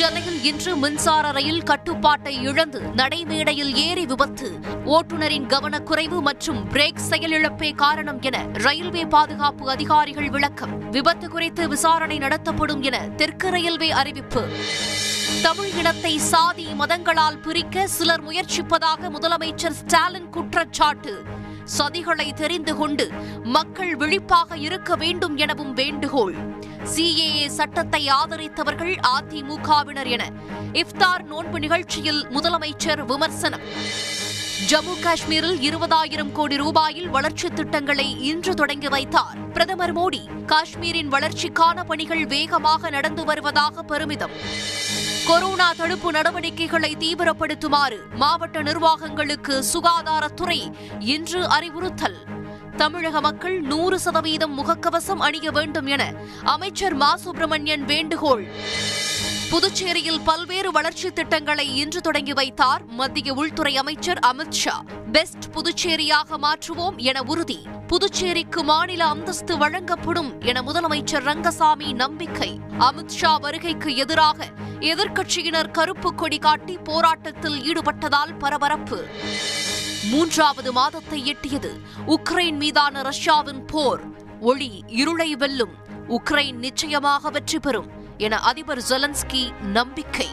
சென்னையில் இன்று மின்சார ரயில் கட்டுப்பாட்டை இழந்து நடைமேடையில் ஏறி விபத்து. ஓட்டுநரின் கவனக்குறைவு மற்றும் பிரேக் செயலிழப்பே காரணம் என ரயில்வே பாதுகாப்பு அதிகாரிகள் விளக்கம். விபத்து குறித்து விசாரணை நடத்தப்படும் என தெற்கு ரயில்வே அறிவிப்பு. தமிழ் இனத்தை சாதி மதங்களால் பிரிக்க சிலர் முயற்சிப்பதாக முதலமைச்சர் ஸ்டாலின் குற்றச்சாட்டு. சதிகளை தெரிந்து கொண்டு மக்கள் விழிப்பாக இருக்க வேண்டும் எனவும் வேண்டுகோள். சிஏஏ சட்டத்தை ஆதரித்தவர்கள் அதிமுகவினர் என இஃப்தார் நோன்பு நிகழ்ச்சியில் முதலமைச்சர் விமர்சனம். ஜம்மு காஷ்மீரில் இருபதாயிரம் கோடி ரூபாயில் வளர்ச்சி திட்டங்களை இன்று தொடங்கி வைத்தார். பிரதமர் மோடி காஷ்மீரின் வளர்ச்சிக்கான பணிகள் வேகமாக நடந்து வருவதாக பெருமிதம். கொரோனா தடுப்பு நடவடிக்கைகளை தீவிரப்படுத்துமாறு மாவட்ட நிர்வாகங்களுக்கு சுகாதாரத்துறை இன்று அறிவுறுத்தல். தமிழக மக்கள் நூறு சதவீதம் முகக்கவசம் அணிய வேண்டும் என அமைச்சர் மா. சுப்பிரமணியன் வேண்டுகோள். புதுச்சேரியில் பல்வேறு வளர்ச்சித் திட்டங்களை இன்று தொடங்கி வைத்தார் மத்திய உள்துறை அமைச்சர் அமித் ஷா. பெஸ்ட் புதுச்சேரியாக மாற்றுவோம் என உறுதி. புதுச்சேரிக்கு மாநில அந்தஸ்து வழங்கப்படும் என முதலமைச்சர் ரங்கசாமி நம்பிக்கை. அமித் ஷா வருகைக்கு எதிராக எதிர்க்கட்சியினர் கருப்பு கொடி காட்டி போராட்டத்தில் ஈடுபட்டதால் பரபரப்பு. மூன்றாவது மாதத்தை எட்டியது. உக்ரைன் மீதான ரஷ்யாவின் போர். ஒளி இருளை வெல்லும். உக்ரைன் நிச்சயமாக வெற்றி பெறும். என அதிபர் ஜெலன்ஸ்கி நம்பிக்கை.